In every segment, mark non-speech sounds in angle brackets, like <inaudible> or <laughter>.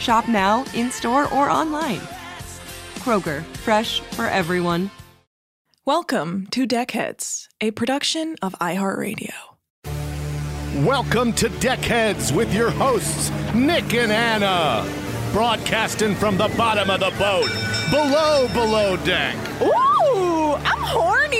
Shop now, in store, or online. Kroger, fresh for everyone. Welcome to Deckheads, a production of iHeartRadio. Welcome to Deckheads with your hosts, Nick and Anna. Broadcasting from the bottom of the boat, below, below deck. Ooh, I'm horny.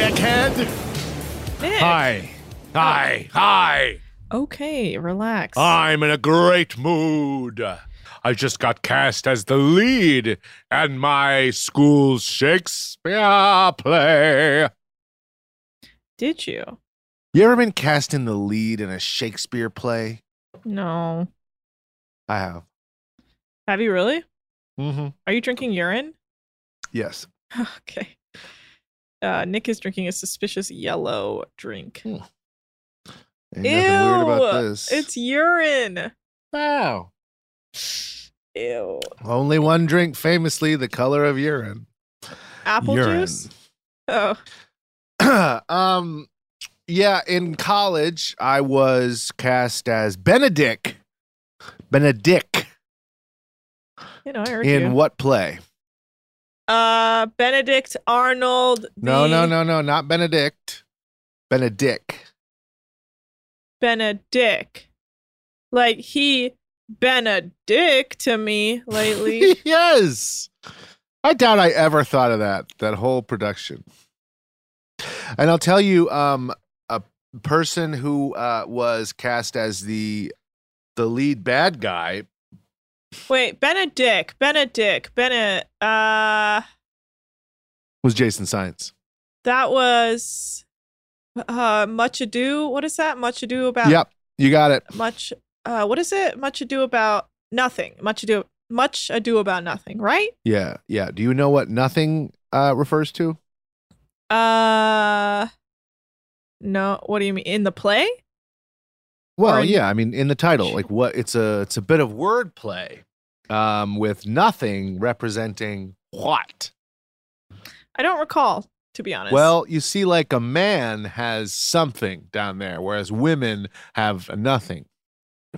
What? Deckhead. Nick. Hi. Hi. Hi. Okay, relax. I'm in a great mood. I just got cast as the lead in my school's Shakespeare play. Did you? You ever been cast in the lead in a Shakespeare play? No. I have. Have you really? Mm-hmm. Are you drinking urine? Yes. <laughs> okay. Uh, Nick is drinking a suspicious yellow drink. Ain't Ew! nothing weird about this. It's urine. wow. Ew. Only one drink, famously the color of urine. Apple Urine. juice? Oh. <clears throat> um, yeah. In college, I was cast as Benedict. Benedict You know, I heard in you. what play? Uh, Benedict Arnold. No, no, no, no, not Benedict. Benedict. Benedict. Like he been a dick to me lately. <laughs> yes. I doubt I ever thought of that, that whole production. And I'll tell you, um, a person who uh, was cast as the the lead bad guy. Wait, Benedict, Benedict, Bennett. Uh, Was Jason Science? that was uh much ado. What is that? Much ado about. Yep, you got it. Much. Uh, what is it? Much ado about nothing. Much ado. Much ado about nothing. Right? Yeah, yeah. Do you know what nothing uh, refers to? Uh. No. What do you mean in the play? Well, yeah. I mean, in the title, like what? It's a it's a bit of wordplay, um, with nothing representing what. I don't recall, to be honest. Well, you see, like a man has something down there, whereas women have nothing.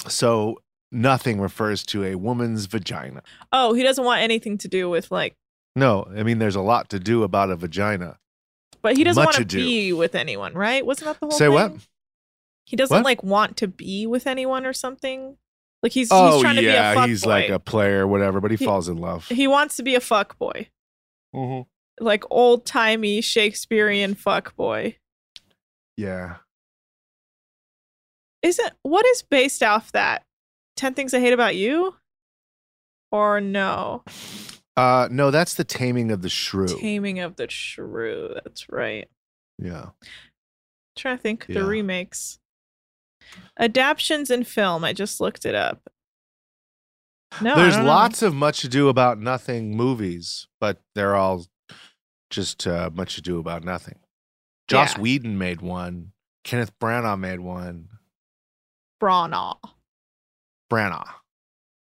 So nothing refers to a woman's vagina. oh, he doesn't want anything to do with like. No, I mean, there's a lot to do about a vagina. But he doesn't Much want to ado. be with anyone, right? Wasn't that the whole Say thing? what? He doesn't What? like want to be with anyone or something. Like he's oh, he's trying to yeah, be a fuck he's boy. like a player, whatever, but he, He- falls in love. He wants to be a fuck boy, Mm-hmm. like old timey Shakespearean fuck boy. Yeah. Isn't what is based off that? 10 Things I Hate About You? Or no? Uh, no, that's the Taming of the Shrew. Taming of the Shrew. That's right. yeah. trying to think Yeah. the remakes. Adaptions in film. I just looked it up. No, There's don't know. lots of Much Ado About Nothing movies, but they're all just uh, Much Ado About Nothing. Joss Yeah. Whedon made one. Kenneth Branagh made one. Branagh. Branagh.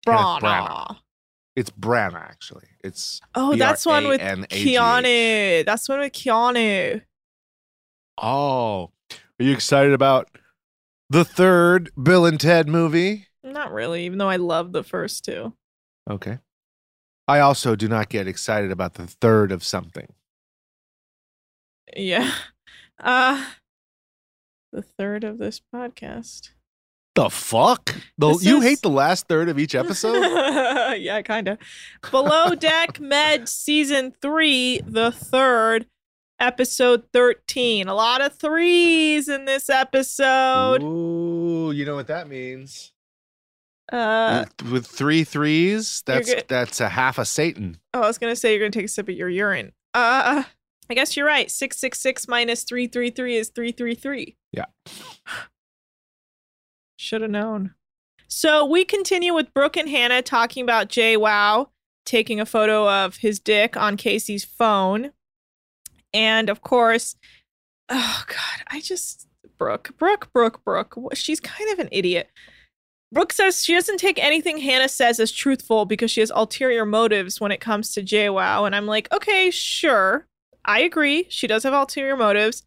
Kenneth Branagh. It's Branagh, actually. It's Oh, that's one with B-R-A-N-A-G-H. Keanu. That's one with Keanu. Oh, are you excited about the third Bill and Ted movie? Not really, even though I love the first two. Okay. I also do not get excited about the third of something. Yeah. <laughs> Uh the third of this podcast. The fuck? The, This you is- hate the last third of each episode? <laughs> yeah, kind of. Below Deck Med season 3, the third episode 13. A lot of threes in this episode. Ooh, you know what that means? Uh with, with three threes, that's good. that's a half a Satan. oh, I was going to say you're going to take a sip of your urine. Uh I guess you're right. 666 minus 333 is 333. Yeah. <sighs> Should have known. So we continue with Brooke and Hannah talking about João taking a photo of his dick on Casey's phone. And of course, oh God, I just, Brooke, Brooke, Brooke, Brooke, she's kind of an idiot. Brooke says she doesn't take anything Hannah says as truthful because she has ulterior motives when it comes to João. And I'm like, okay, sure. I agree. She does have ulterior motives.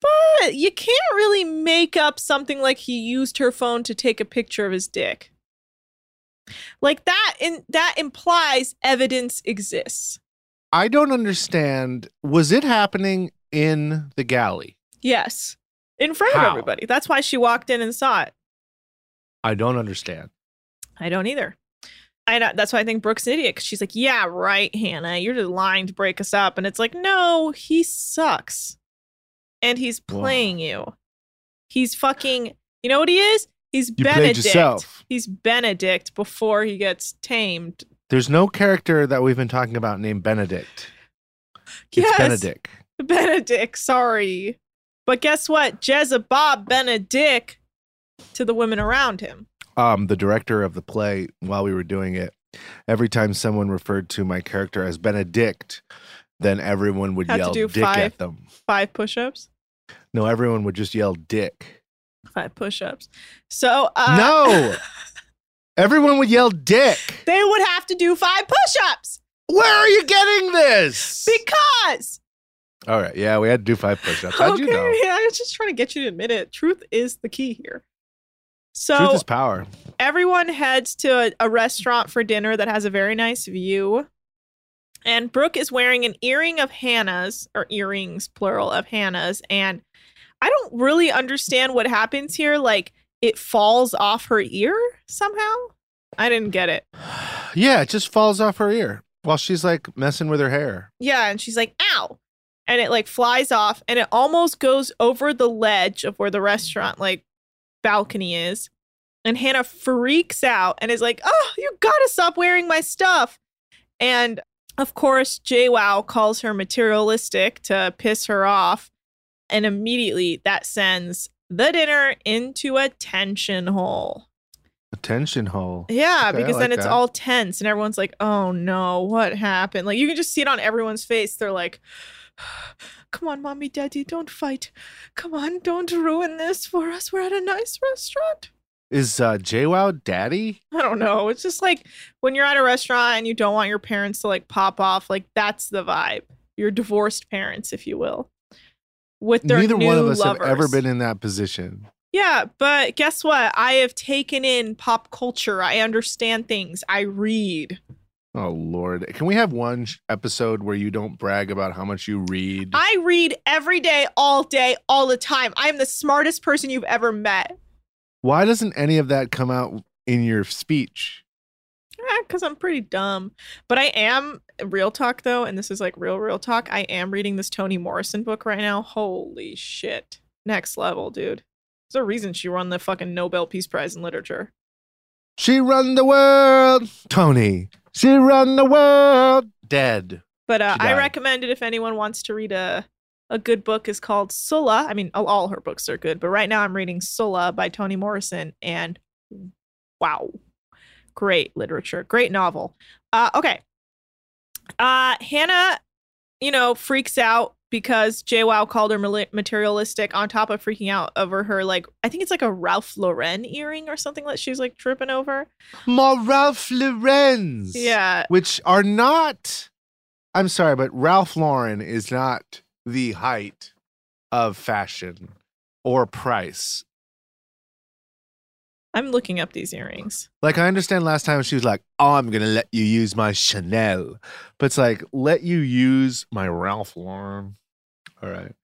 But you can't really make up something like he used her phone to take a picture of his dick. Like that in that implies evidence exists. I don't understand. Was it happening in the galley? Yes. In front of everybody. That's why she walked in and saw it. I don't understand. I don't either. I know, that's why I think Brooke's an idiot because she's like, yeah, right, Hannah, you're just lying to break us up. And it's like, no, he sucks. And he's Whoa. playing you. He's fucking, you know what he is? He's You Benedict. He's Benedict before he gets tamed. There's no character that we've been talking about named Benedict. It's Yes. Benedict. Benedict, sorry. But guess what? Jezebel Benedict to the women around him. Um, the director of the play, while we were doing it, every time someone referred to my character as Benedict, then everyone would Had to yell do dick five. at them. Five push ups. No, everyone would just yell dick. Five push ups. So, uh, no! <laughs> Everyone would yell dick. they would have to do five push ups Where are you getting this? because. All right, yeah, we had to do five push-ups. How'd okay, you know? yeah, I was just trying to get you to admit it. Truth is the key here. So, Truth is power. everyone heads to a, a restaurant for dinner that has a very nice view. And Brooke is wearing an earring of Hannah's, or earrings, plural, of Hannah's. And I don't really understand what happens here. Like, it falls off her ear somehow. I didn't get it. <sighs> Yeah, it just falls off her ear while she's like messing with her hair. Yeah. And she's like, ow. And it like flies off and it almost goes over the ledge of where the restaurant, like, balcony is. And Hannah freaks out and is like, oh, you gotta stop wearing my stuff. And of course, João calls her materialistic to piss her off. And immediately that sends the dinner into a tension hole. A tension hole. Yeah, Okay, because then it's that. all tense and everyone's like, oh no, what happened? Like you can just see it on everyone's face. They're like, <sighs> come on, mommy, daddy, don't fight. Come on, don't ruin this for us. We're at a nice restaurant. Is uh João daddy? I don't know. It's just like when you're at a restaurant and you don't want your parents to like pop off, like that's the vibe. Your divorced parents, if you will. With their Neither one of us have ever been in that position. Yeah, but guess what? I have taken in pop culture. I understand things. I read. Oh lord. Can we have one episode where you don't brag about how much you read? I read every day, all day, all the time. I'm the smartest person you've ever met. Why doesn't any of that come out in your speech? Eh, because I'm pretty dumb. But I am, real talk though, and this is like real, real talk. I am reading this Toni Morrison book right now. Holy shit. Next level, dude. There's a reason she won the fucking Nobel Peace Prize in Literature. She run the world. Tony. She run the world. Dead. But uh, I recommend it if anyone wants to read a a good book. is called Sula. I mean, all- her books are good, but right now I'm reading Sula by Toni Morrison, and wow, great literature, great novel. Uh, okay, uh, Hannah, you know, freaks out because João called her materialistic. On top of freaking out over her, like I think it's like a Ralph Lauren earring or something that she's like tripping over. More Ralph Lauren's. Yeah, Which are not, I'm sorry, but Ralph Lauren is not the height of fashion or price. I'm looking up these earrings. Like I understand last time she was like, "Oh, I'm gonna let you use my Chanel," but it's like, let you use my Ralph Lauren. All right,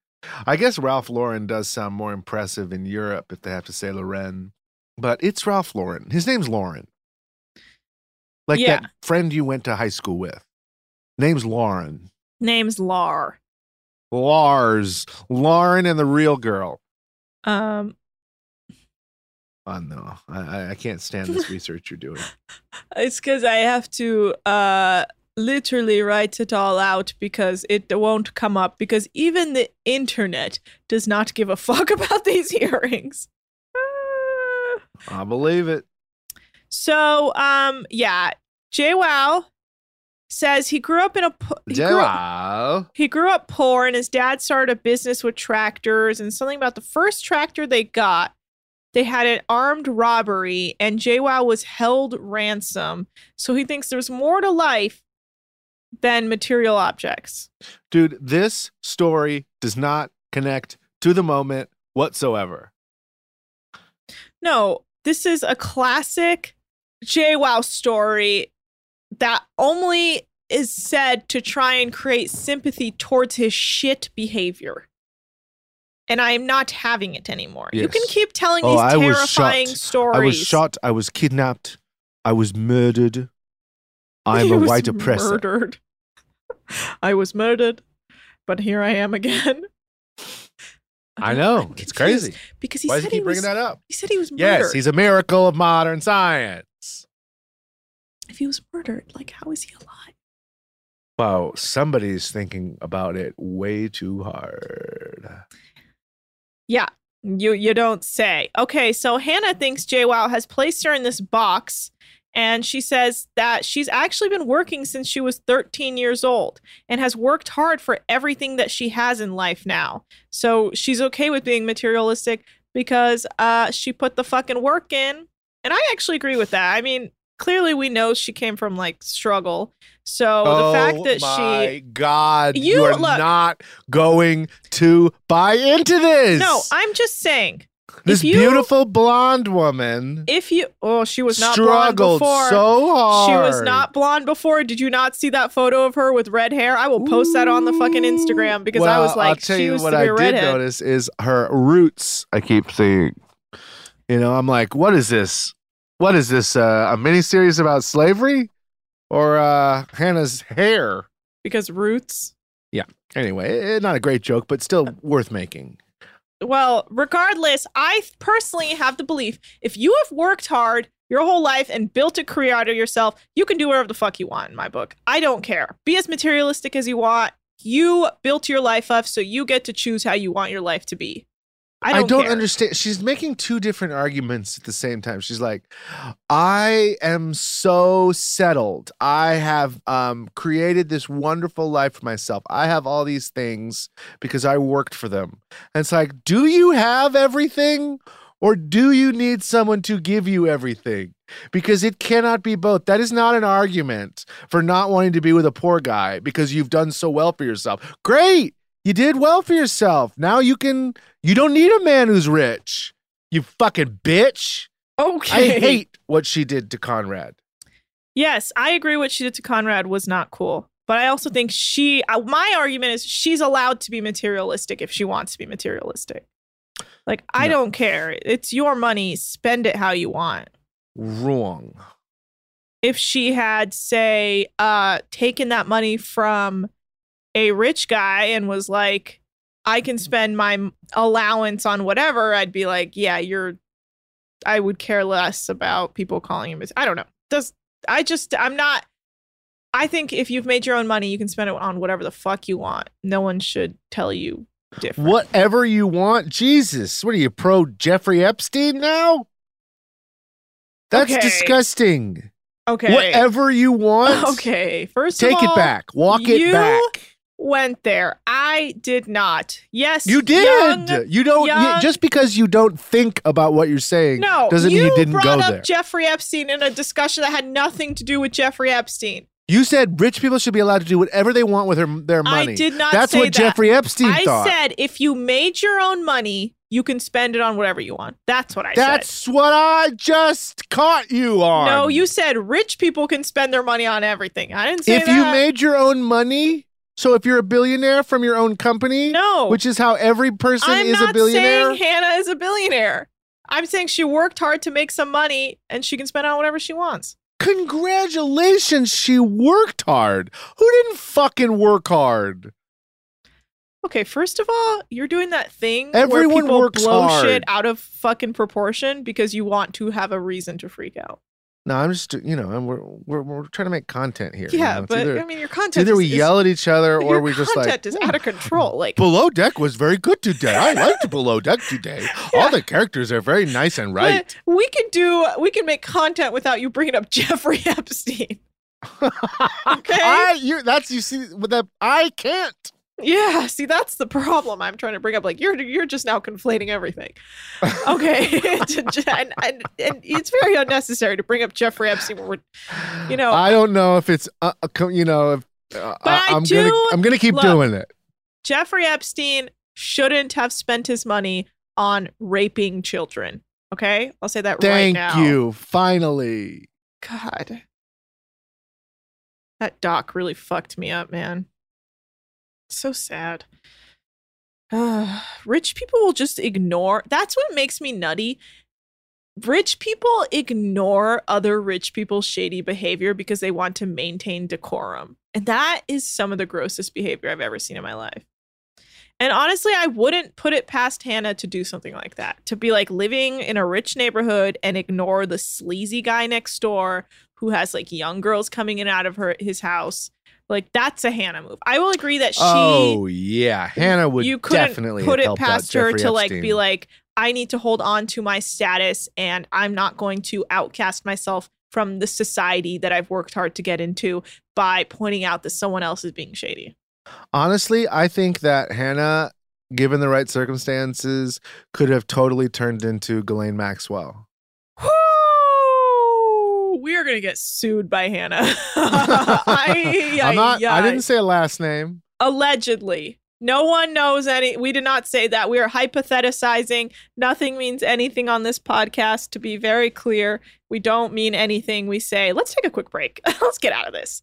I guess Ralph Lauren does sound more impressive in Europe if they have to say Lauren, but it's Ralph Lauren. His name's Lauren, like Yeah. that friend you went to high school with. Name's Lauren. Name's Lar. Lars, Lauren, and the real girl. Um, Oh no, I, I- I can't stand this research you're doing. <laughs> It's because I have to uh literally write it all out because it won't come up because even the internet does not give a <laughs> fuck about these earrings. Ah. <laughs> I believe it. so um yeah, João says he grew up in a he grew up- he grew up poor and his dad started a business with tractors and something about the first tractor they got they had an armed robbery and João was held ransom. So he thinks there's more to life than material objects. Dude, this story does not connect to the moment whatsoever. no this is a classic João story that only is said to try and create sympathy towards his shit behavior and I am not having it anymore. You can keep telling Oh, these I was terrifying shot. stories. I was shot. I was kidnapped. I was murdered. I'm He <laughs> a was white oppressor. Murdered. <laughs> I was murdered, but here I am again. I know. <laughs> It's crazy. because he Why said he he keep bringing was. that up? He said he was murdered. Yes, he's a miracle of modern science. if he was murdered, like how is he alive? Wow, somebody's thinking about it way too hard. Yeah, you you don't say. Okay, so Hannah thinks João has placed her in this box, and she says that she's actually been working since she was 13 years old and has worked hard for everything that she has in life now. So she's okay with being materialistic because uh she put the fucking work in. And I actually agree with that. I mean, clearly we know she came from like struggle. So the fact that Oh my she God, you, You- are look. not going to buy into this. No, I'm just saying. this you- beautiful blonde woman If you oh, she was not blonde before. so hard. She was not blonde before. Did you not see that photo of her with red hair? I will post that on the fucking Instagram because I was Well, like, I'll tell she you used what to be I a did notice is her roots. I keep seeing. You know, I'm like, what is this? What is this? Uh, a miniseries about slavery, or uh, Hannah's hair? Because roots. Yeah. Anyway, eh, not a great joke, but still worth making. Well, regardless, I personally have the belief if you have worked hard your whole life and built a career out of yourself, you can do whatever the fuck you want in my book. I don't care. Be as materialistic as you want. You built your life up, so you get to choose how you want your life to be. I don't, care. understand. She's making two different arguments at the same time. She's like, I am so settled. I have um, created this wonderful life for myself. I have all these things because I worked for them. And it's like, do you have everything or do you need someone to give you everything? Because it cannot be both. That is not an argument for not wanting to be with a poor guy because you've done so well for yourself. Great. You did well for yourself. Now you can you don't need a man who's rich. You fucking bitch. Okay. I hate what she did to Conrad. Yes, I agree. What she did to Conrad was not cool. But I also think she, uh, my argument is she's allowed to be materialistic if she wants to be materialistic. Like, I No. don't care. It's your money. Spend it how you want. Wrong. If she had, say, uh, taken that money from a rich guy and was like, I can spend my allowance on whatever, I'd be like, yeah, you're I would care less about people calling him. I don't know. Does I just I'm not. I think if you've made your own money, you can spend it on whatever the fuck you want. No one should tell you different. Whatever you want. Jesus. What are you, pro Jeffrey Epstein now? That's Okay. disgusting. Okay. Whatever you want. <laughs> Okay. First, Take of it back. Walk it back. Went there. I did not. Yes, You did. young- you don't. you- just because you don't think about what you're saying no, doesn't you mean you didn't brought go up there. Jeffrey Epstein in a discussion that had nothing to do with Jeffrey Epstein. you said rich people should be allowed to do whatever they want with their, their money. I did not. That's what that. Jeffrey Epstein thought. I thought. said if you made your own money, you can spend it on whatever you want. That's what I said. That's what I just caught you on. No, you said rich people can spend their money on everything. I didn't say if that. you made your own money, so if you're a billionaire from your own company, no, which is how every person I'm is not a billionaire. saying Hannah is a billionaire. I'm saying she worked hard to make some money and she can spend on whatever she wants. Congratulations, she worked hard. Who didn't fucking work hard? Okay, first of all, you're doing that thing Everyone where people works blow hard. shit out of fucking proportion because you want to have a reason to freak out. No, I'm just you know, I'm, we're, we're we're trying to make content here. you Yeah, know? But either, I mean, your content. either we is, yell at each other or we just like content is out of mm, control. Mm. Like, Below Deck was very good today. I liked Below Deck today. <laughs> All the characters are very nice and right. but we can do. We can make content without you bringing up <laughs> Jeffrey Epstein. <laughs> Okay. I you that's you see with that I can't. Yeah, see that's the problem I'm trying to bring up. Like you're you're just now conflating everything. Okay, <laughs> <laughs> and, and, and it's very unnecessary to bring up Jeffrey Epstein. When we're, you know, I don't know if it's uh, uh, you know if uh, But I I'm do- gonna I'm gonna keep look, doing it. Jeffrey Epstein shouldn't have spent his money on raping children. Okay, I'll say that right Thank now. you. Finally. God, that doc really fucked me up, man. So sad. Uh, <sighs> rich people will just ignore. That's what makes me nutty. Rich people ignore other rich people's shady behavior because they want to maintain decorum. And that is some of the grossest behavior I've ever seen in my life. And honestly, I wouldn't put it past Hannah to do something like that. To be like living in a rich neighborhood and ignore the sleazy guy next door who has like young girls coming in out of her his house. Like that's a Hannah move. I will agree that she oh yeah, Hannah would you couldn't definitely put it past her Jeffrey to like be like I need to hold on to my status and I'm not going to outcast myself from the society that I've worked hard to get into by pointing out that someone else is being shady. Honestly, I think that Hannah, given the right circumstances, could have totally turned into Ghislaine Maxwell. We are gonna get sued by Hannah. <laughs> <laughs> I, I'm not. I I- didn't say a last name. allegedly. No one knows any. We did not say that. We are hypothesizing. Nothing means anything on this podcast. To be very clear, we don't mean anything we say. Let's take a quick break. <laughs> Let's get out of this.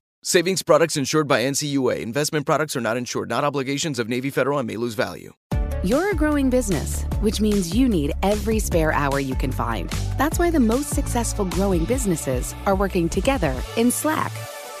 Savings products insured by NCUA. Investment products are not insured, not obligations of Navy Federal and may lose value. You're a growing business, which means you need every spare hour you can find. That's why the most successful growing businesses are working together in Slack.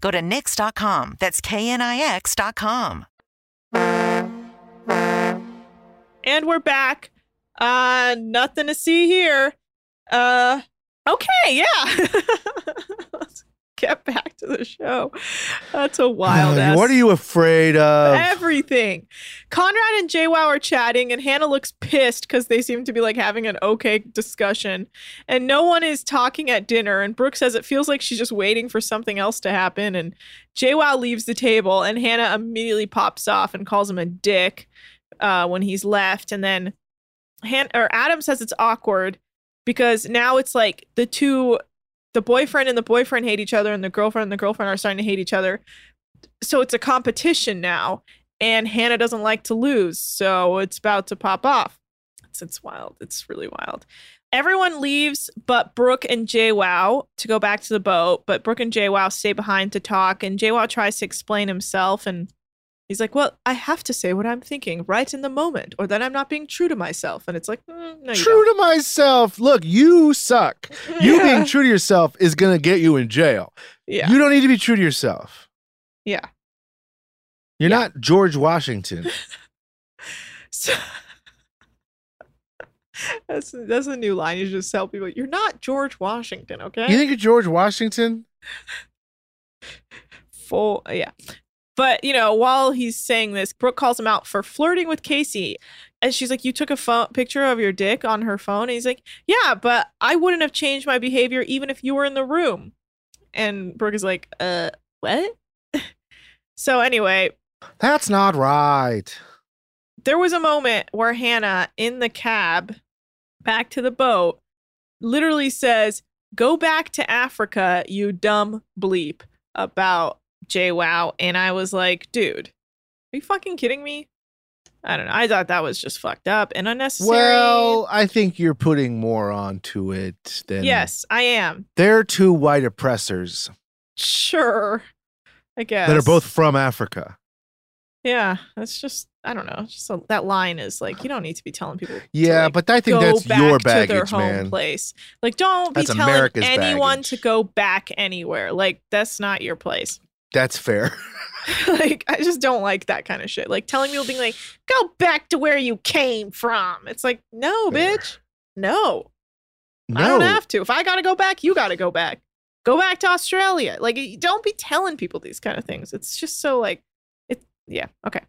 Go to Knix.com. That's KNIX.com. And we're back. Uh nothing to see here. Uh okay, yeah. <laughs> Get back to the show. That's a wild ass what are you afraid of? everything. Conrad and João are chatting, and Hannah looks pissed because they seem to be like having an okay discussion. And no one is talking at dinner. And Brooke says it feels like she's just waiting for something else to happen. And João leaves the table, and Hannah immediately pops off and calls him a dick uh, when he's left. And then Han- or Adam says it's awkward because now it's like the two, the boyfriend and the boyfriend hate each other, and the girlfriend and the girlfriend are starting to hate each other. So it's a competition now, and Hannah doesn't like to lose, so it's about to pop off. It's, it's wild. It's really wild. Everyone leaves but Brooke and João to go back to the boat, but Brooke and João stay behind to talk, and João tries to explain himself and He's like, well, I have to say what I'm thinking right in the moment, or then I'm not being true to myself. And it's like, mm, no, True to myself. Look, you suck. You <laughs> Yeah. being true to yourself is going to get you in jail. Yeah. You don't need to be true to yourself. Yeah. You're not George Washington. <laughs> So <laughs> that's that's a new line. You just tell people you're not George Washington, okay? You think you're George Washington? Full, yeah. But you know, while he's saying this, Brooke calls him out for flirting with Casey, and she's like, "You took a phone picture of your dick on her phone." And he's like, "Yeah, but I wouldn't have changed my behavior even if you were in the room." And Brooke is like, "Uh, what?" <laughs> so anyway, That's not right. there was a moment where Hannah in the cab back to the boat literally says, Go back to Africa, you dumb bleep, about João. And I was like, dude, are you fucking kidding me? I don't know. I thought that was just fucked up and unnecessary. Well, I think you're putting more onto it than. yes, I am. They're two white oppressors Sure. I guess. that are both from Africa. Yeah, that's just I don't know. Just a, that line is like you don't need to be telling people. to, Yeah, like, but I think that's your to their baggage, home man. place. Like, don't be That's telling America's anyone baggage. to go back anywhere. Like, that's not your place. That's fair. <laughs> like, I just don't like that kind of shit. Like telling people being like, go back to where you came from. It's like, no, Fair. bitch, no, No. I don't have to. If I gotta go back, you gotta go back. Go back to Australia. Like, don't be telling people these kind of things. It's just so like, it. Yeah. Okay.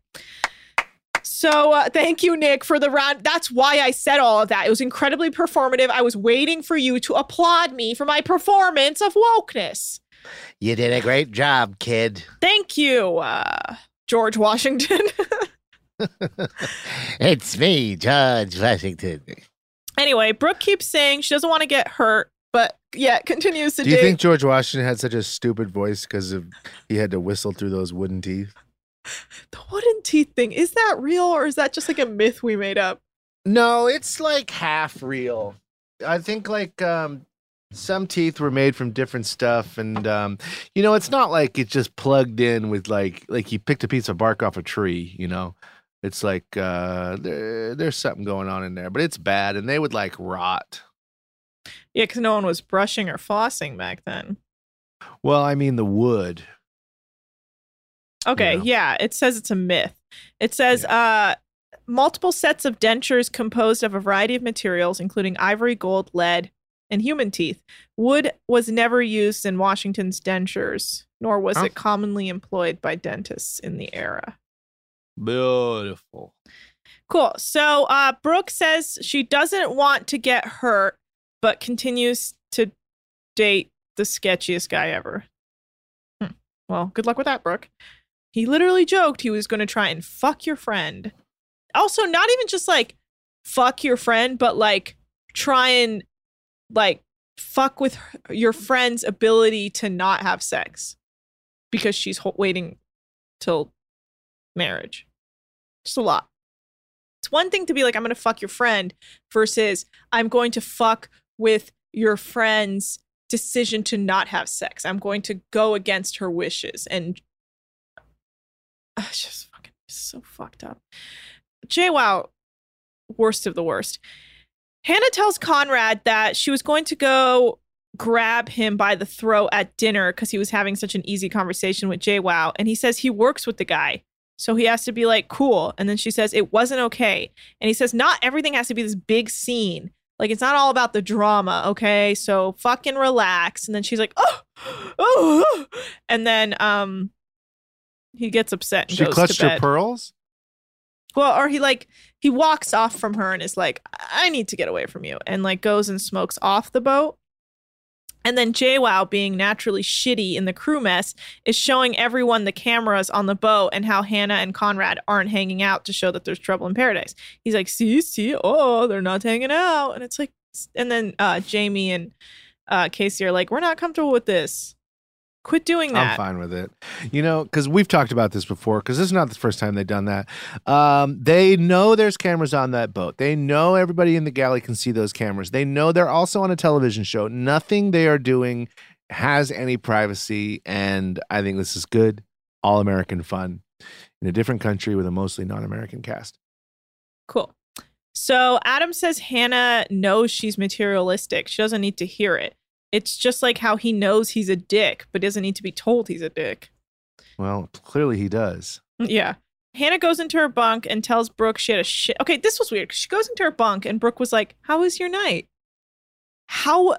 So uh, thank you, Nick, for the round. That's why I said all of that. It was incredibly performative. I was waiting for you to applaud me for my performance of wokeness. You did a great job, kid. Thank you, uh, George Washington. <laughs> it's me, George Washington. anyway, Brooke keeps saying she doesn't want to get hurt, but yet continues to Do Do you date. think George Washington had such a stupid voice because of he had to whistle through those wooden teeth? the wooden teeth thing is that real or is that just like a myth we made up? No, it's like half real. I think like um some teeth were made from different stuff and um you know it's not like it's just plugged in with like like you picked a piece of bark off a tree, you know. It's like uh there, there's something going on in there, but it's bad and they would like rot. Yeah, because no one was brushing or flossing back then. Well, I mean the wood. Okay, Yeah. yeah, it says it's a myth. It says uh multiple sets of dentures composed of a variety of materials, including ivory, gold, lead, and human teeth. Wood was never used in Washington's dentures, nor was Huh? it commonly employed by dentists in the era. Beautiful. Cool. So uh Brooke says she doesn't want to get hurt, but continues to date the sketchiest guy ever. Hmm. Well, good luck with that, Brooke. He literally joked he was going to try and fuck your friend. Also, not even just like fuck your friend, but like try and like fuck with her- your friend's ability to not have sex because she's ho- waiting till marriage. Just a lot. It's one thing to be like, I'm going to fuck your friend versus I'm going to fuck with your friend's decision to not have sex. I'm going to go against her wishes. And <sighs> it's just fucking so fucked up. João, worst of the worst. Hannah tells Conrad that she was going to go grab him by the throat at dinner because he was having such an easy conversation with João. And he says he works with the guy. So he has to be like, cool. And then she says, it wasn't okay. And he says, not everything has to be this big scene. Like, it's not all about the drama, okay? So fucking relax. And then she's like, oh, oh. And then um, he gets upset She clutched her pearls. Well, or he like he walks off from her and is like, I need to get away from you, and like goes and smokes off the boat. And then João, being naturally shitty in the crew mess, is showing everyone the cameras on the boat and how Hannah and Conrad aren't hanging out to show that there's trouble in paradise. He's like, see, see, oh, they're not hanging out. And it's like, and then uh, Jamie and uh, Casey are like, we're not comfortable with this. Quit doing that. I'm fine with it. You know, because we've talked about this before. Because this is not the first time they've done that. Um, they know there's cameras on that boat. They know everybody in the galley can see those cameras. They know they're also on a television show. Nothing they are doing has any privacy, and I think this is good, all American fun in a different country with a mostly non-American cast. Cool. So Adam says Hannah knows she's materialistic. She doesn't need to hear it. It's just like how he knows he's a dick, but doesn't need to be told he's a dick. Well, clearly he does. Mm, yeah. Hannah goes into her bunk and tells Brooke she had a shit. Okay, this was weird. She goes into her bunk and Brooke was like, How was your night? How?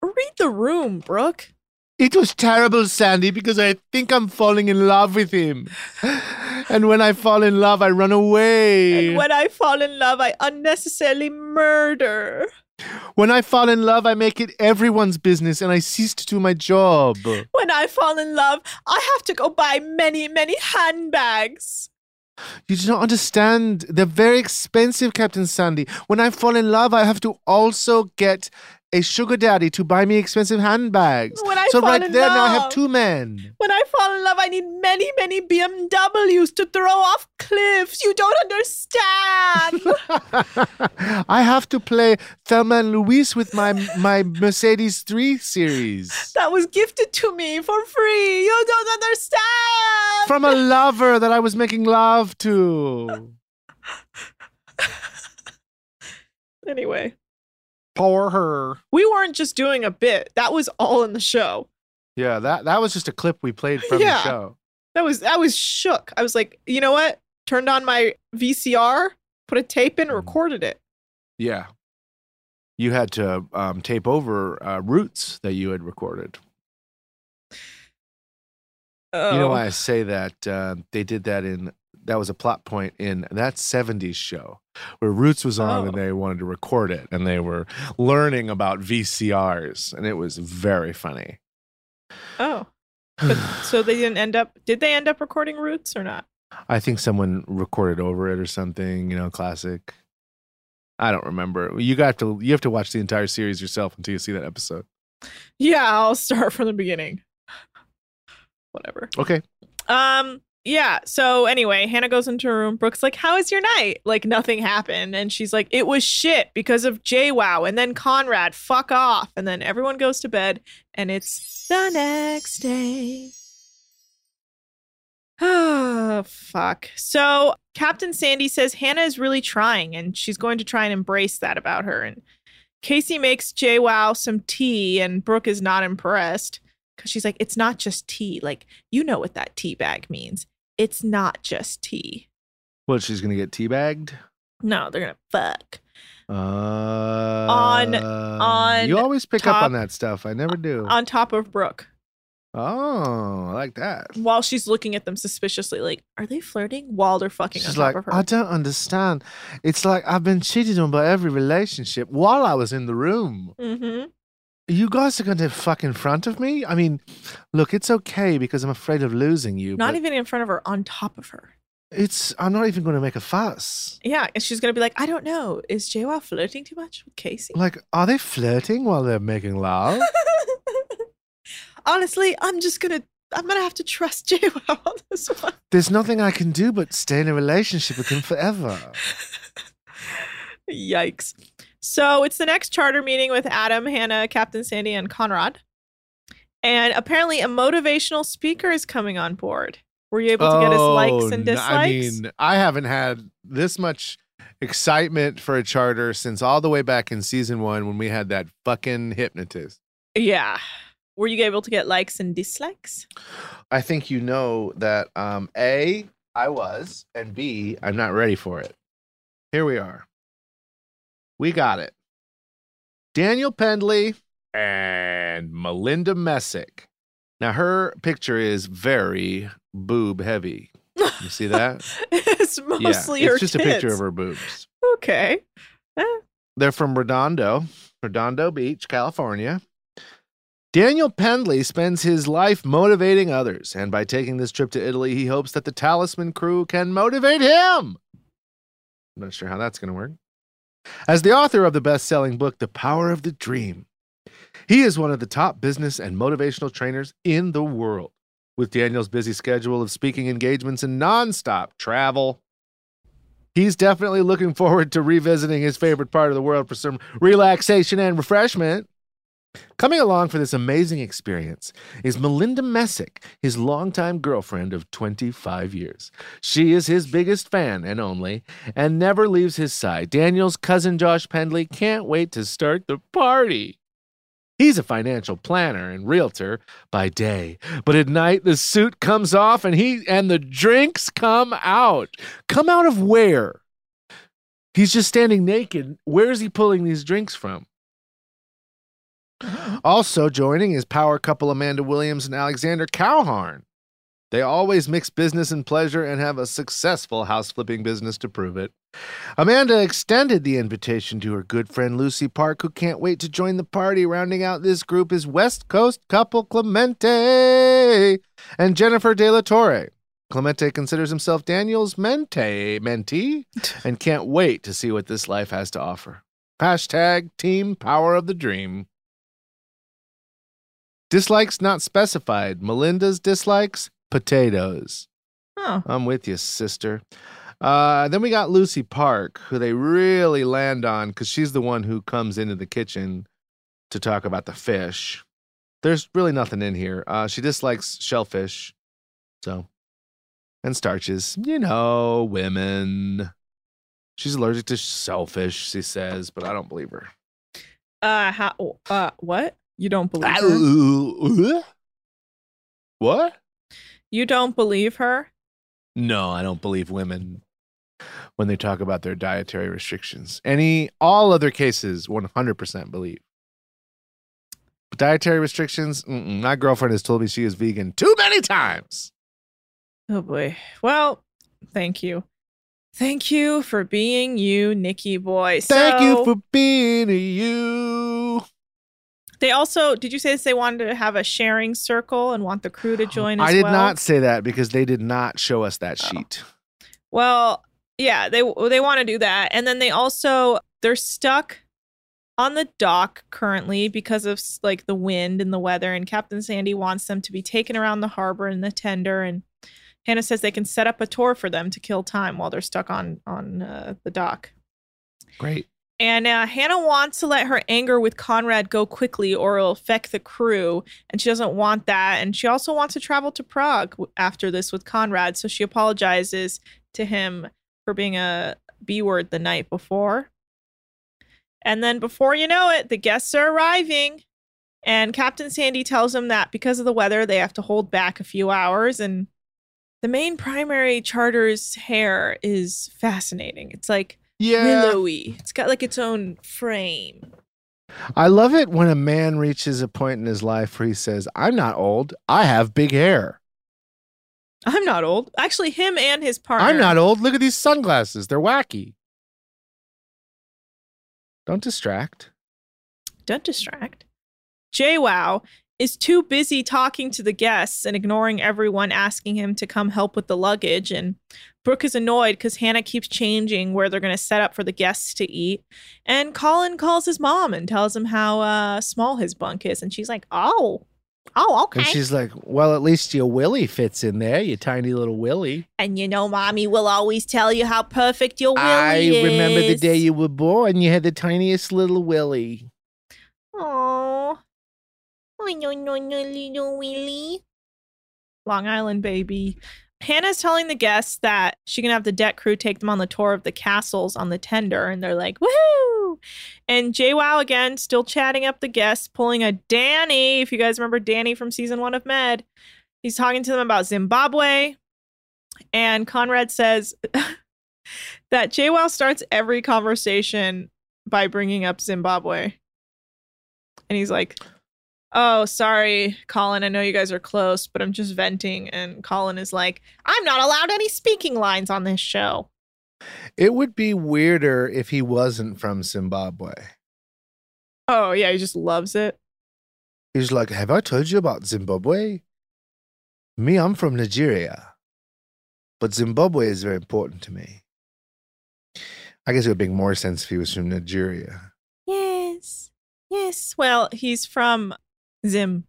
Read the room, Brooke. It was terrible, Sandy, because I think I'm falling in love with him. <laughs> And when I fall in love, I run away. And when I fall in love, I unnecessarily murder. When I fall in love, I make it everyone's business and I cease to do my job. When I fall in love, I have to go buy many, many handbags. You do not understand. They're very expensive, Captain Sandy. When I fall in love, I have to also get a sugar daddy to buy me expensive handbags. When I so fall right in there, now I have two men. When I fall in love, I need many, many BMWs to throw off cliffs. You don't understand. <laughs> <laughs> I have to play Thelma and Louise with my my Mercedes 3 series. that was gifted to me for free. You don't understand. From a lover that I was making love to. <laughs> anyway, Poor her. we weren't just doing a bit. That was all in the show. Yeah, that, that was just a clip we played from Yeah. the show. That was that was shook. I was like, you know what? Turned on my VCR, put a tape in, recorded it. Yeah. You had to um, tape over uh, roots that you had recorded. Oh. You know why I say that? Uh, they did that in, that was a plot point in that 70s show where Roots was on and Oh. they wanted to record it and they were learning about VCRs and it was very funny. Oh. <sighs> But so they didn't end up did they end up recording Roots or not? I think someone recorded over it or something, you know, classic. I don't remember. You got to you have to watch the entire series yourself until you see that episode. Yeah, I'll start <laughs> from the beginning. Whatever. Okay. Um yeah, so anyway, Hannah goes into her room. Brooke's like, How was your night? Like nothing happened. And she's like, It was shit because of João. And then Conrad, fuck off. And then everyone goes to bed and it's the next day. Oh, <sighs> fuck. So Captain Sandy says Hannah is really trying and she's going to try and embrace that about her. And Casey makes João some tea and Brooke is not impressed because she's like, it's not just tea. Like, you know what that tea bag means. It's not just tea. What, she's going to get teabagged? No, they're going to fuck. Uh, On- on You always pick up on that stuff. I never do. On top of Brooke oh, I like that. while she's looking at them suspiciously, like, are they flirting while they're fucking She's on like, of her? I don't understand. It's like I've been cheated on by every relationship while I was in the room. mm-hmm. You guys are going to fuck in front of me? I mean, look, it's okay because I'm afraid of losing you. Not even in front of her, on top of her. It's. I'm not even going to make a fuss. Yeah, and she's gonna be like, I don't know, is João flirting too much with Casey? Like, are they flirting while they're making love? <laughs> Honestly, I'm just gonna, I'm gonna have to trust João on this one. There's nothing I can do but stay in a relationship with him forever. <laughs> Yikes. So it's the next charter meeting with Adam, Hannah, Captain Sandy, and Conrad. And apparently, a motivational speaker is coming on board. Were you able to get his likes and Oh, dislikes? I mean, I haven't had this much excitement for a charter since all the way back in season one when we had that fucking hypnotist. yeah. Were you able to get likes and dislikes? I think you know that um A, I was, and B, I'm not ready for it. Here we are. We got it. Daniel Pendley and Melinda Messick. Now her picture is very boob heavy. You see that? <laughs> it's mostly yeah, her it's just a picture of her boobs. Okay. Eh, They're from Redondo, Redondo Beach, California. Daniel Pendley spends his life motivating others, and by taking this trip to Italy, he hopes that the Talisman crew can motivate him. I'm not sure how that's going to work. As the author of the best selling book, The Power of the Dream, he is one of the top business and motivational trainers in the world. With Daniel's busy schedule of speaking engagements and nonstop travel, he's definitely looking forward to revisiting his favorite part of the world for some relaxation and refreshment. Coming along for this amazing experience is Melinda Messick, his longtime girlfriend of 25 years. She is his biggest fan and only, and never leaves his side. Daniel's cousin Josh Pendley can't wait to start the party. He's a financial planner and realtor by day, but at night the suit comes off and he and the drinks come out. Come out of where? He's just standing naked. Where is he pulling these drinks from? <gasps> Also joining is power couple Amanda Williams and Alexander Cowharn. They always mix business and pleasure and have a successful house flipping business to prove it. Amanda extended the invitation to her good friend Lucy Park, who can't wait to join the party. Rounding out this group is West Coast couple Clemente and Jennifer De La Torre. Clemente considers himself Daniel's mente, mentee and can't wait to see what this life has to offer. Hashtag Team Power of the Dream. Dislikes not specified. Melinda's dislikes potatoes. Oh. I'm with you, sister. Uh, then we got Lucy Park, who they really land on because she's the one who comes into the kitchen to talk about the fish. There's really nothing in here. Uh, she dislikes shellfish, so and starches. You know, women. She's allergic to shellfish, she says, but I don't believe her. Uh, how? Uh, what? You don't believe her? Uh, what? You don't believe her? No, I don't believe women when they talk about their dietary restrictions. Any, all other cases, 100% believe. But dietary restrictions, mm-mm. my girlfriend has told me she is vegan too many times. Oh boy. Well, thank you. Thank you for being you, Nikki boy. Thank you for being you. They also did you say this, they wanted to have a sharing circle and want the crew to join as I did well? not say that because they did not show us that Oh. sheet. Well, yeah, they they want to do that, and then they also they're stuck on the dock currently because of like the wind and the weather. And Captain Sandy wants them to be taken around the harbor in the tender, and Hannah says they can set up a tour for them to kill time while they're stuck on on uh, the dock. Great. And uh, Hannah wants to let her anger with Conrad go quickly or it'll affect the crew. And she doesn't want that. And she also wants to travel to Prague after this with Conrad. So she apologizes to him for being a B word the night before. And then before you know it, the guests are arriving. And Captain Sandy tells them that because of the weather, they have to hold back a few hours. And the main primary charter's hair is fascinating. It's like Yeah. willowy. It's got like its own frame. I love it when a man reaches a point in his life where he says, I'm not old. I have big hair. I'm not old. Actually, him and his partner. I'm not old. Look at these sunglasses. They're wacky. Don't distract. Don't distract. João is too busy talking to the guests and ignoring everyone asking him to come help with the luggage. And Brooke is annoyed because Hannah keeps changing where they're going to set up for the guests to eat. And Colin calls his mom and tells him how uh, small his bunk is. And she's like, oh, Oh, okay. And she's like, Well, at least your willy fits in there, your tiny little willy. And you know, mommy will always tell you how perfect your willy I is. I remember the day you were born. You had the tiniest little willy. Oh. Oh, no, no, no, little Willy. Long Island baby. Hannah's telling the guests that she can have the deck crew take them on the tour of the castles on the tender, and they're like, woohoo! And João again, still chatting up the guests, pulling a Danny. If you guys remember Danny from season one of Med, he's talking to them about Zimbabwe. And Conrad says <laughs> that João starts every conversation by bringing up Zimbabwe. And he's like, Oh, sorry, Colin. I know you guys are close, but I'm just venting. And Colin is like, I'm not allowed any speaking lines on this show. It would be weirder if he wasn't from Zimbabwe. Oh, yeah, he just loves it. He's like, Have I told you about Zimbabwe? Me, I'm from Nigeria. But Zimbabwe is very important to me. I guess it would make more sense if he was from Nigeria. Yes. Yes. Well, he's from Zim.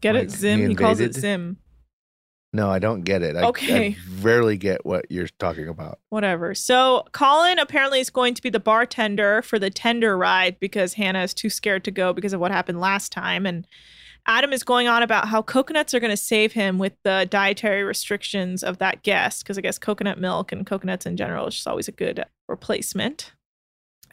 Get Like, it? Zim. he He, calls it? Zim. No, I don't get it. I, Okay. I <laughs> rarely get what you're talking about. Whatever. So Colin apparently is going to be the bartender for the tender ride because Hannah is too scared to go because of what happened last time. And Adam is going on about how coconuts are going to save him with the dietary restrictions of that guest because I guess coconut milk and coconuts in general is just always a good replacement.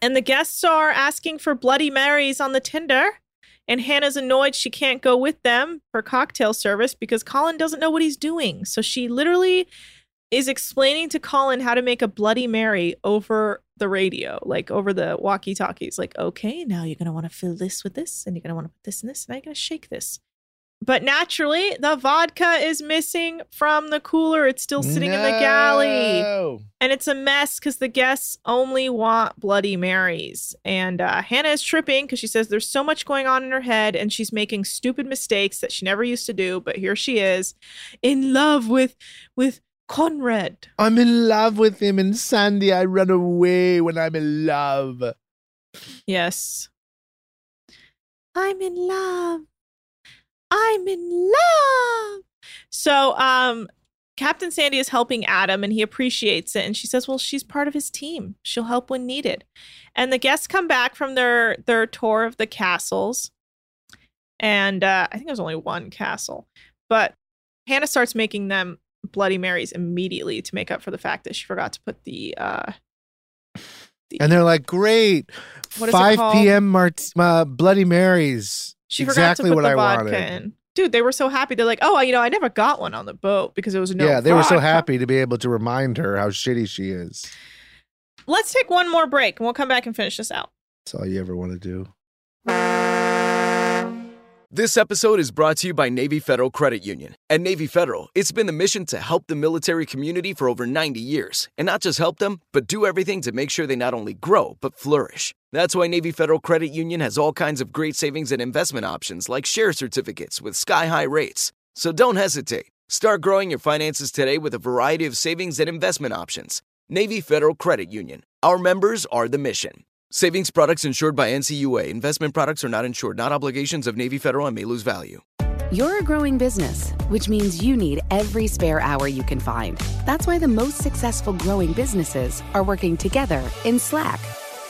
And the guests are asking for Bloody Marys on the Tinder. And Hannah's annoyed she can't go with them for cocktail service because Colin doesn't know what he's doing. So she literally is explaining to Colin how to make a Bloody Mary over the radio, like over the walkie talkies. Like, okay, now you're going to want to fill this with this, and you're going to want to put this in this, and you're going to shake this. But naturally, the vodka is missing from the cooler. It's still sitting in the galley. And it's a mess because the guests only want Bloody Marys. And uh, Hannah is tripping because she says there's so much going on in her head and she's making stupid mistakes that she never used to do. But here she is in love with with Conrad. I'm in love with him, and Sandy, I run away when I'm in love. Yes. I'm in love. I'm in love. So, um, Captain Sandy is helping Adam and he appreciates it. And she says, Well, she's part of his team. She'll help when needed. And the guests come back from their their tour of the castles. And uh, I think there's only one castle. But Hannah starts making them Bloody Marys immediately to make up for the fact that she forgot to put the uh And they're like, great. What is 5 called? p.m. Mart- uh, Bloody Marys. She exactly forgot to put what the I vodka wanted. in. Dude, they were so happy. They're like, oh, you know, I never got one on the boat because it was no. yeah, they were so vodka." happy to be able to remind her how shitty she is. Let's take one more break and we'll come back and finish this out. That's all you ever want to do. This episode is brought to you by Navy Federal Credit Union. At Navy Federal, it's been the mission to help the military community for over 90 years. And not just help them, but do everything to make sure they not only grow, but flourish. That's why Navy Federal Credit Union has all kinds of great savings and investment options like share certificates with sky high rates. So don't hesitate. Start growing your finances today with a variety of savings and investment options. Navy Federal Credit Union. Our members are the mission. Savings products insured by NCUA. Investment products are not insured, not obligations of Navy Federal and may lose value. You're a growing business, which means you need every spare hour you can find. That's why the most successful growing businesses are working together in Slack.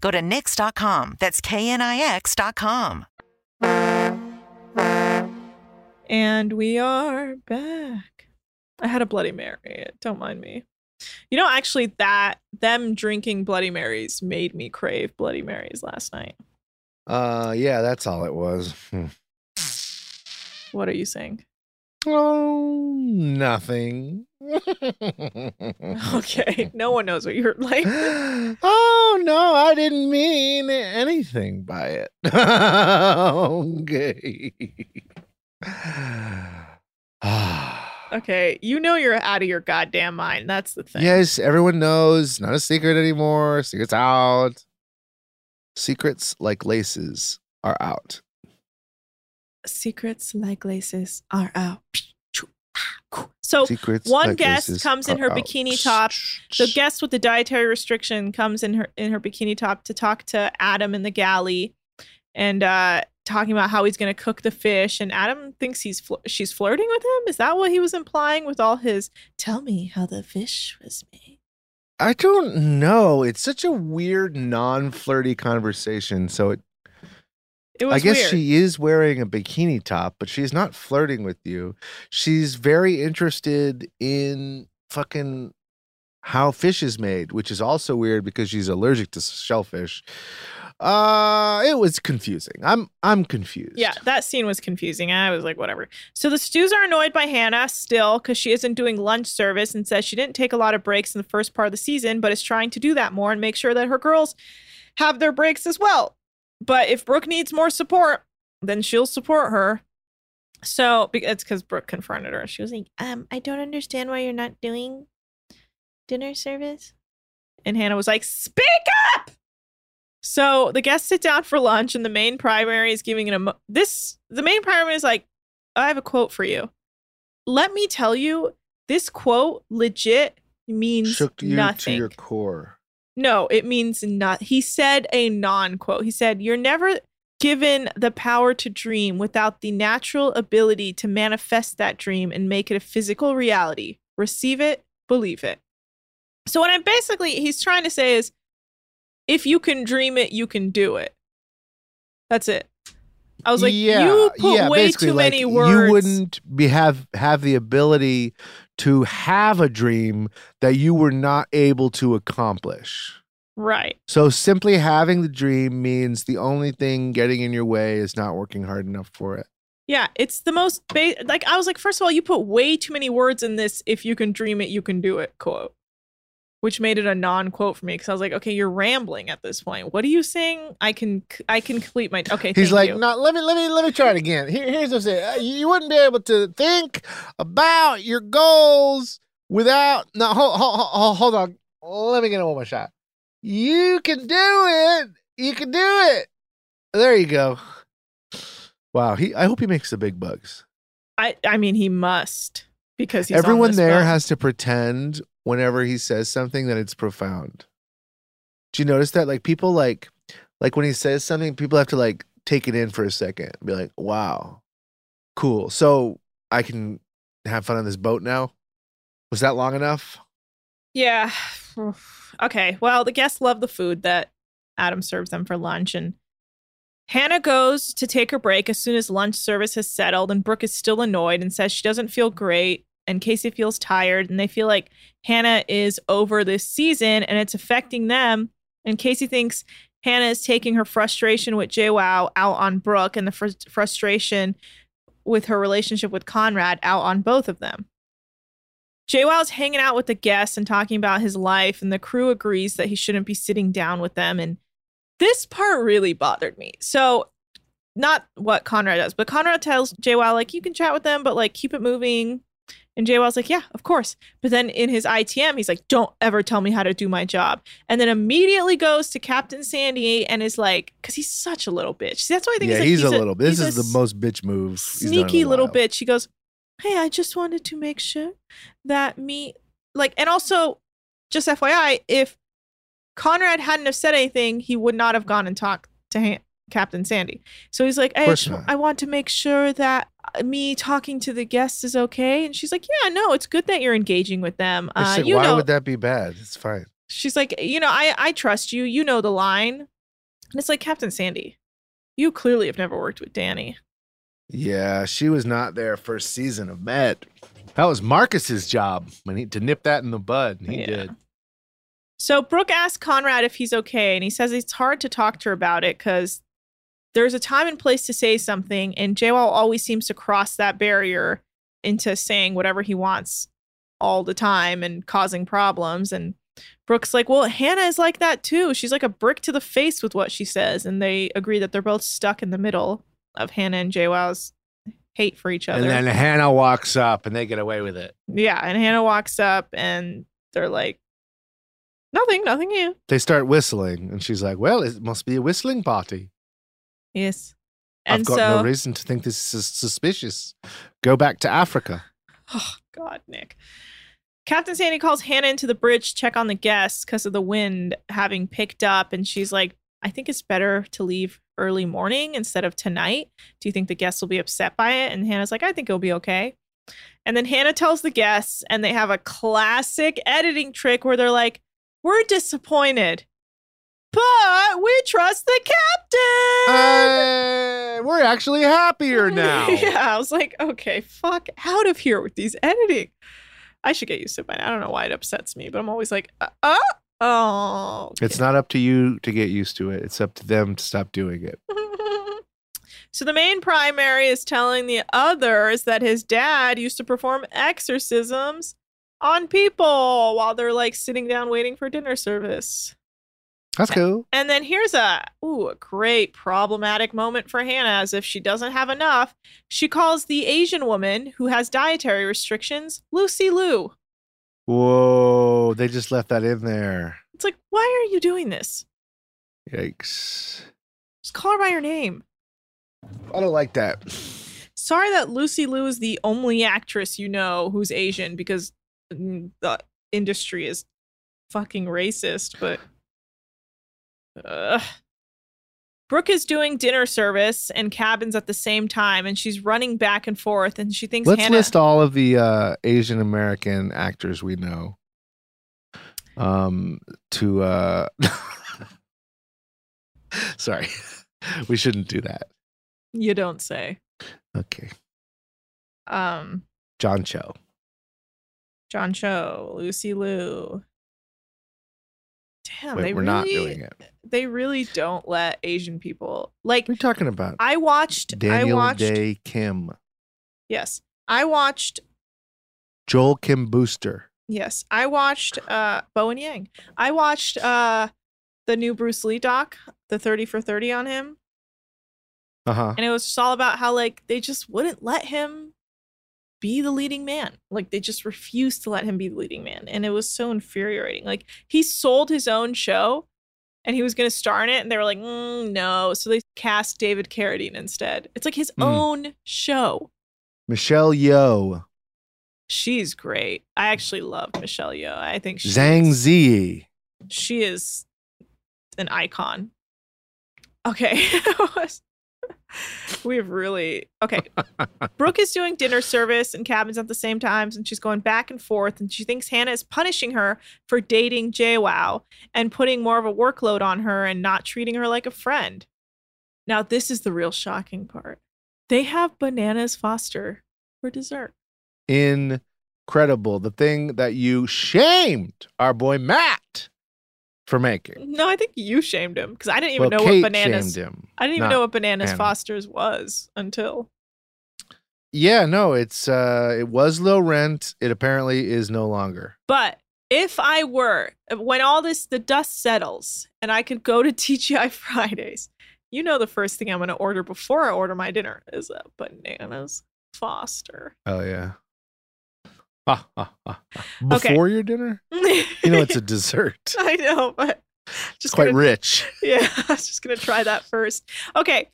Go to Knix.com. That's KNIX.com. And we are back. I had a Bloody Mary. Don't mind me. You know, actually, that them drinking Bloody Marys made me crave Bloody Marys last night. Uh, yeah, that's all it was. Hmm. What are you saying? Oh, nothing. <laughs> Okay, no one knows what you're like. <gasps> oh no, I didn't mean anything by it. <laughs> okay. <sighs> Okay, you know you're out of your goddamn mind. That's the thing. yes, everyone knows. Not a secret anymore. Secrets out. Secrets like laces are out. Secrets like laces are out. So Secrets one like guest comes in her out. bikini top. The guest with the dietary restriction comes in her in her bikini top to talk to Adam in the galley, and uh, talking about how he's going to cook the fish. And Adam thinks he's fl- she's flirting with him. Is that what he was implying with all his "tell me how the fish was made"? I don't know. It's such a weird, non-flirty conversation. So it, It was I guess weird. she is wearing a bikini top, but she's not flirting with you. She's very interested in fucking how fish is made, which is also weird because she's allergic to shellfish. Uh, it was confusing. I'm I'm confused. Yeah, that scene was confusing. I was like, whatever. So the Stews are annoyed by Hannah still because she isn't doing lunch service and says she didn't take a lot of breaks in the first part of the season, but is trying to do that more and make sure that her girls have their breaks as well. But if Brooke needs more support, then she'll support her. So it's because Brooke confronted her. She was like, um, I don't understand why you're not doing dinner service. And Hannah was like, Speak up! So the guests sit down for lunch, and the main primary is giving an emo- this. The main primary is like, "I have a quote for you. Let me tell you, this quote legit means shook you nothing. to your core. No, it means not. He said a non quote. He said, You're never given the power to dream without the natural ability to manifest that dream and make it a physical reality. Receive it, believe it. So, what I'm basically, he's trying to say is, if you can dream it, you can do it. That's it. I was like, you put way basically, too like, many words. You wouldn't be have have the ability to have a dream that you were not able to accomplish. Right. So simply having the dream means the only thing getting in your way is not working hard enough for it. Yeah, it's the most ba- like I was like, first of all, you put way too many words in this. If you can dream it, you can do it. Quote, which made it a non-quote for me because I was like, okay, you're rambling at this point. What are you saying? I can I can complete my okay. He's thank like, you. no, let me let me let me try it again. Here, here's what I'm saying. Uh, You wouldn't be able to think about your goals without no hold, hold, hold, hold on. Let me get one more shot. You can do it. You can do it. There you go. Wow. He I hope he makes the big bucks. I I mean, he must because he's on Everyone there has to pretend whenever he says something that it's profound. Do you notice that? Like people like like when he says something, people have to like take it in for a second be like, wow, cool. So I can have fun on this boat now. Was that long enough? Yeah. okay. Well, the guests love the food that Adam serves them for lunch. And Hannah goes to take her break as soon as lunch service has settled. And Brooke is still annoyed and says she doesn't feel great. And Kasey feels tired. And they feel like Hannah is over this season and it's affecting them. And Kasey thinks Hannah is taking her frustration with João out on Brooke and the fr- frustration with her relationship with Conrad out on both of them. João's hanging out with the guests and talking about his life, and the crew agrees that he shouldn't be sitting down with them. And this part really bothered me. So, not what Conrad does, but Conrad tells João, like, you can chat with them, but like, keep it moving. And João's like, yeah, of course. But then in his ITM, he's like, don't ever tell me how to do my job. And then immediately goes to Captain Sandy and is like, because he's such a little bitch. See, that's why I think yeah, he's, he's, like, he's a little. Bitch. This is the most bitch move. sneaky little bitch. He goes, hey, I just wanted to make sure that me, like, and also, just FYI, if Conrad hadn't have said anything, he would not have gone and talked to Captain Sandy. So he's like, I, just- I want to make sure that me talking to the guests is okay. And she's like, yeah, no, it's good that you're engaging with them. Uh, said, you why know, would that be bad? It's fine. she's like, you know, I, I trust you. You know the line. And it's like, Captain Sandy, you clearly have never worked with Danny. Yeah, she was not there first season of Met. That was Marcus's job when he to nip that in the bud. and He Yeah. did. So Brooke asks Conrad if he's okay, and he says it's hard to talk to her about it because there's a time and place to say something, and João always seems to cross that barrier into saying whatever he wants all the time and causing problems. And Brooke's like, Well, Hannah is like that too. She's like a brick to the face with what she says. And they agree that they're both stuck in the middle of Hannah and João's hate for each other. And then Hannah walks up and they get away with it. yeah, and Hannah walks up and they're like, Nothing, nothing you. They start whistling, and she's like, "Well, it must be a whistling party." Yes. And I've got so no reason to think this is suspicious. Go back to Africa. Oh God, Nick. Captain Sandy calls Hannah into the bridge to check on the guests because of the wind having picked up, and she's like, "I think it's better to leave early morning instead of tonight. Do you think the guests will be upset by it?" And Hannah's like, "I think it'll be okay." And then Hannah tells the guests, and they have a classic editing trick where they're like, "We're disappointed, but we trust the captain." Uh, we're actually happier <laughs> now. yeah, I was like, okay, fuck out of here with these editing. I should get used to it by now. I don't know why it upsets me, but I'm always like, uh, oh, oh. It's not up to you to get used to it. It's up to them to stop doing it. <laughs> so the main primary is telling the others that his dad used to perform exorcisms on people while they're like sitting down waiting for dinner service. That's cool. And then here's a ooh, a great problematic moment for Hannah as if she doesn't have enough. She calls the Asian woman who has dietary restrictions Lucy Liu. Whoa, they just left that in there. It's like, why are you doing this? Yikes. Just call her by her name. I don't like that. Sorry that Lucy Liu is the only actress you know who's Asian because mm, the industry is fucking racist, but Ugh. Brooke is doing dinner service and cabins at the same time, and she's running back and forth, and she thinks Let's Hannah. list all of the uh, Asian American actors we know. Um, to uh, <laughs> sorry, <laughs> we shouldn't do that. You don't say. Okay, Um, John Cho. John Cho, Lucy Liu. Damn, Wait, they we're really, not doing it. They really don't let Asian people like. What are you talking about? I watched. Daniel I watched. Dae Kim, Yes, I watched. Joel Kim Booster. Yes, I watched. Uh, Bowen Yang. I watched. Uh, the new Bruce Lee doc, the Thirty for Thirty on him, Uh huh. and it was just all about how like they just wouldn't let him be the leading man. Like they just refused to let him be the leading man. And it was so infuriating. Like he sold his own show and he was going to star in it. And they were like, mm, no. So they cast David Carradine instead. It's like his Mm. own show. Michelle Yeoh, She's great. I actually love Michelle Yeoh. I think she Zhang Ziyi. she is an icon. Okay. <laughs> <laughs> we have really okay. Brooke is doing dinner service and cabins at the same times, and she's going back and forth, and she thinks Hannah is punishing her for dating João and putting more of a workload on her and not treating her like a friend. Now, this is the real shocking part. They have bananas Foster for dessert. Incredible. The thing that you shamed our boy Matt for making. No, I think you shamed him because I didn't even Well, know Kate what bananas. shamed him, I didn't even know what bananas Hannah. Foster's was until Yeah, no, it's uh it was low rent. It apparently is no longer. But if I were, when all this, the dust settles and I could go to <laughs> TGI Fridays, you know, the first thing I'm going to order before I order my dinner is a bananas Foster. Oh yeah. Ah, ah, ah, ah. Okay. Before your dinner? You know it's a <laughs> dessert. I know, but just quite gonna- rich. <laughs> Yeah, I was just going to try that first. Okay.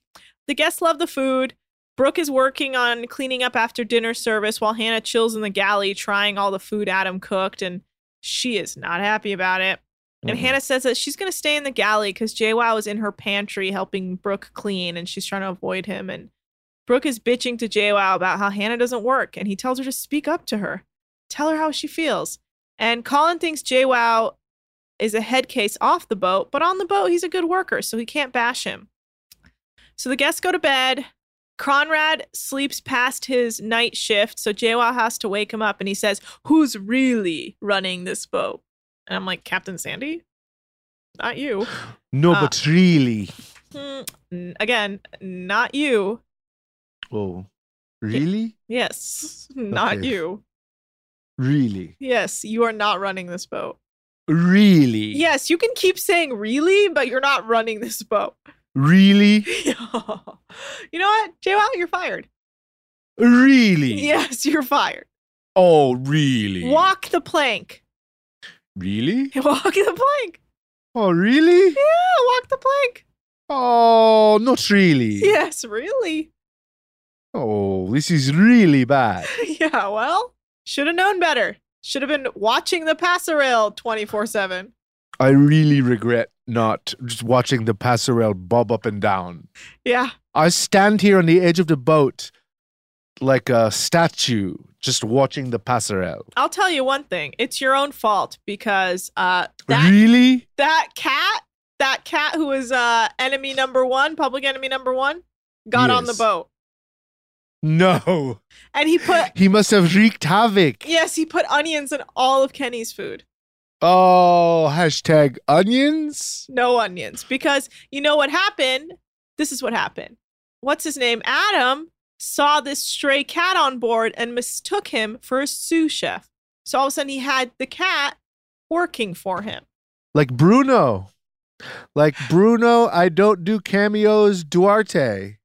The guests love the food. Brooke is working on cleaning up after dinner service while Hannah chills in the galley trying all the food Adam cooked, and she is not happy about it. And Hannah says that she's going to stay in the galley because João is in her pantry helping Brooke clean and she's trying to avoid him. And Brooke is bitching to João about how Hannah doesn't work and he tells her to speak up to her, tell her how she feels. And Colin thinks João is a head case off the boat, but on the boat, he's a good worker, so he can't bash him. So the guests go to bed. Conrad sleeps past his night shift, so João has to wake him up and he says, Who's really running this boat? And I'm like, Captain Sandy? Not you. <sighs> No, Uh, but really. Hmm, again, not you. Oh, really? Yes, <laughs> not Okay. you. Really? Yes, you are not running this boat. Really? Yes, you can keep saying really, but you're not running this boat. Really? <laughs> you know what? João, you're fired. Really? Yes, you're fired. Oh, really? Walk the plank. Really? <laughs> Walk the plank. Oh, really? Yeah, walk the plank. Oh, not really. Yes, really. Oh, this is really bad. <laughs> yeah, well, should have known better. Should have been watching the passerelle 24 7. I really regret not just watching the passerelle bob up and down. Yeah. I stand here on the edge of the boat like a statue, just watching the passerelle. I'll tell you one thing. It's your own fault because uh that really? that cat, that cat who was uh enemy number 1, public enemy number 1, got on the boat. No. And he put He must have wreaked havoc. Yes, he put onions in all of Kenny's food. Oh, hashtag onions? No onions. Because you know what happened? This is what happened. What's his name? Adam saw this stray cat on board and mistook him for a sous chef. So all of a sudden he had the cat working for him. Like Bruno. Like Bruno, I don't do cameos, Duarte.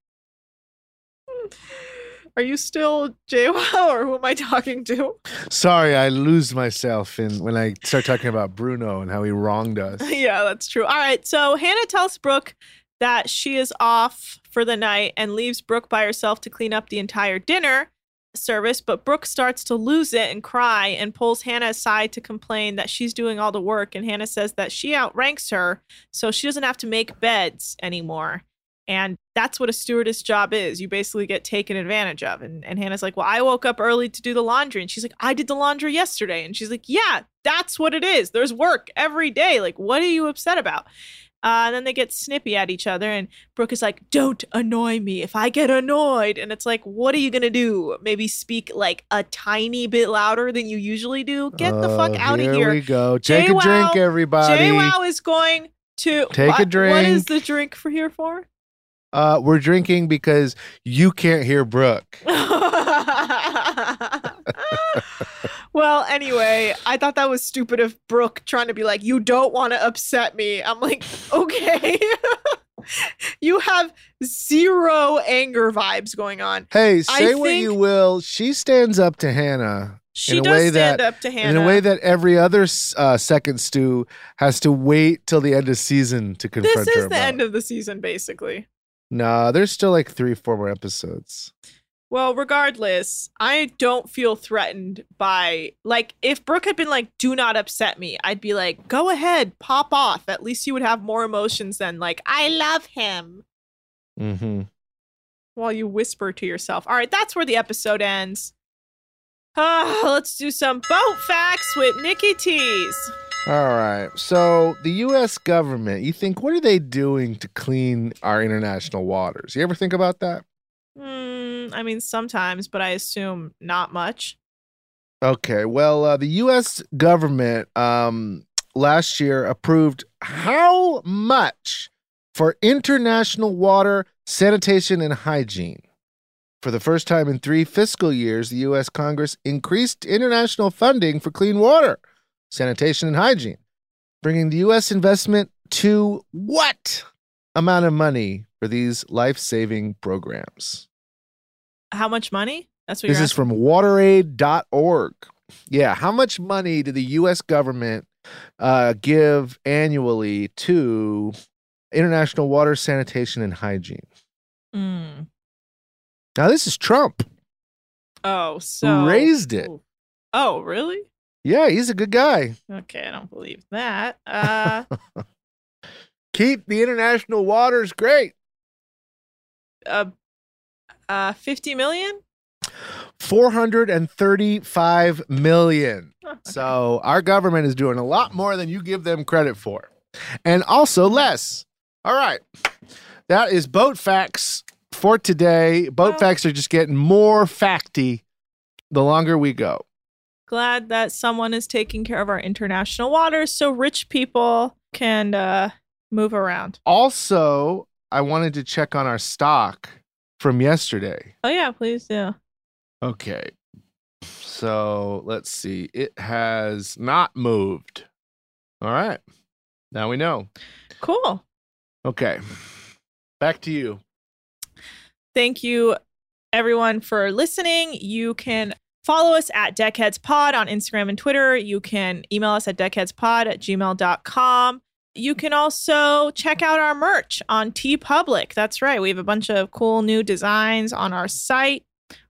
Are you still João or who am I talking to? Sorry, I lose myself in when I start talking about Bruno and how he wronged us. <laughs> yeah, that's true. All right. So Hannah tells Brooke that she is off for the night and leaves Brooke by herself to clean up the entire dinner service. But Brooke starts to lose it and cry and pulls Hannah aside to complain that she's doing all the work. And Hannah says that she outranks her, so she doesn't have to make beds anymore. And that's what a stewardess job is. You basically get taken advantage of. And, and Hannah's like, Well, I woke up early to do the laundry. And she's like, I did the laundry yesterday. And she's like, Yeah, that's what it is. There's work every day. Like, what are you upset about? Uh, and then they get snippy at each other. And Brooke is like, Don't annoy me. If I get annoyed. And it's like, What are you going to do? Maybe speak like a tiny bit louder than you usually do? Get the fuck Oh, out of here here. we go. Take a drink, everybody. João is going to Take a drink. What is the drink for here for? Uh, we're drinking because you can't hear Brooke. <laughs> well, anyway, I thought that was stupid of Brooke trying to be like, you don't want to upset me. I'm like, <laughs> okay. <laughs> you have zero anger vibes going on. Hey, say what you will. She stands up to Hannah. She in a does way stand that, up to Hannah. In a way that every other uh, second stew has to wait till the end of season to confront This her is the about. end of the season, basically. Nah, there's still like three, four more episodes. Well, regardless, I don't feel threatened by like if Brooke had been like, "Do not upset me," I'd be like, "Go ahead, pop off." At least you would have more emotions than like, "I love him," Mm-hmm. while you whisper to yourself. All right, that's where the episode ends. Ah, <sighs> let's do some boat facts with Nikki Tees. All right. So the U.S. government, you think, what are they doing to clean our international waters? You ever think about that? Hmm, I mean, sometimes, but I assume not much. Okay. Well, uh, the U.S. government um, last year approved how much for international water, sanitation, and hygiene? For the first time in three fiscal years, the U.S. Congress increased international funding for clean water, sanitation, and hygiene, bringing the U.S. investment to what amount of money for these life saving programs? How much money? That's what This is from wateraid.org. Yeah, how much money did the U.S. government uh, give annually to international water, sanitation, and hygiene? Mm. Now this is Trump Oh, so who raised it. Oh, really? Yeah, he's a good guy. Okay, I don't believe that. Uh, <laughs> Keep the international waters great. uh, uh, fifty million. 435 million. So our government is doing a lot more than you give them credit for. And also less. All right. That is boat facts for today. Boat Well- facts are just getting more facty the longer we go. Glad that someone is taking care of our international waters, so rich people can uh, move around. Also, I wanted to check on our stock from yesterday. Oh yeah, please do. Okay. So let's see. It has not moved. All right. Now we know. Cool. Okay. Back to you. Thank you, everyone, for listening. You can follow us at Deckheads Pod on Instagram and Twitter. You can email us at deckheadspod at gmail.com. You can also check out our merch on TeePublic. That's right. We have a bunch of cool new designs on our site,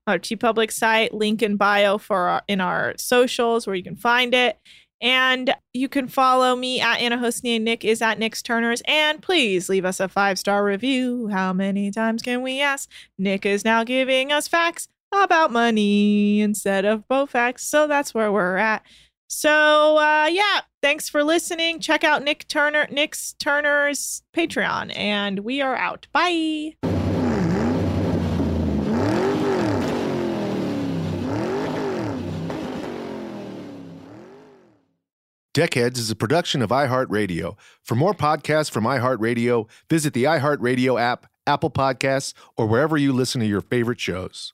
our TeePublic site, link in bio for our, in our socials where you can find it. And you can follow me at Anna and Nick is at Nick's Turners. And please leave us a five star review. How many times can we ask? Nick is now giving us facts about money instead of facts. So that's where we're at. So uh yeah, thanks for listening. Check out Nick Turner, Nick's Turner's Patreon, and we are out. Bye. Deckheads is a production of iHeartRadio. For more podcasts from iHeartRadio, visit the iHeartRadio app, Apple Podcasts, or wherever you listen to your favorite shows.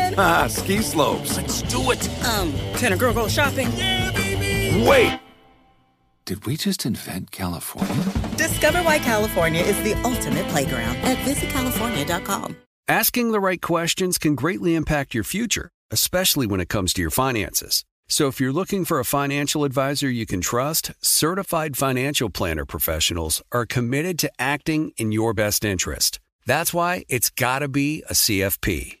<laughs> Ah, ski slopes. Let's do it. Um, can a girl go shopping? Yeah, baby. Wait! Did we just invent California? Discover why California is the ultimate playground at visitcalifornia.com. Asking the right questions can greatly impact your future, especially when it comes to your finances. So if you're looking for a financial advisor you can trust, certified financial planner professionals are committed to acting in your best interest. That's why it's got to be a CFP.